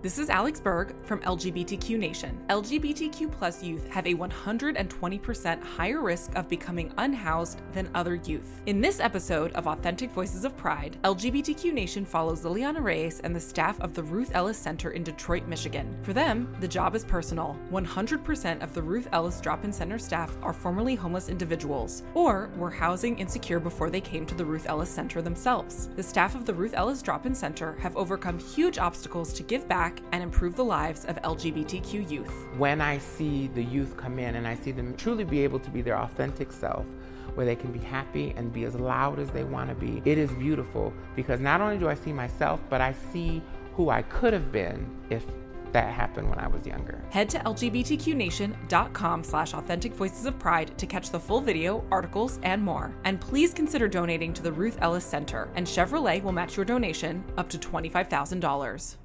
This is Alex Berg from LGBTQ Nation. LGBTQ plus youth have a 120% higher risk of becoming unhoused than other youth. In this episode of Authentic Voices of Pride, LGBTQ Nation follows Liliana Reyes and the staff of the Ruth Ellis Center in Detroit, Michigan. For them, the job is personal. 100% of the Ruth Ellis Drop In Center staff are formerly homeless individuals or were housing insecure before they came to the Ruth Ellis Center themselves. The staff of the Ruth Ellis Drop In Center have overcome huge obstacles to give back and improve the lives of LGBTQ youth. When I see the youth come in and I see them truly be able to be their authentic self, where they can be happy and be as loud as they want to be, it is beautiful because not only do I see myself, but I see who I could have been if that happened when I was younger. Head to lgbtqnation.com slash authentic voices of pride to catch the full video, articles, and more. And please consider donating to the Ruth Ellis Center, and Chevrolet will match your donation up to $25,000.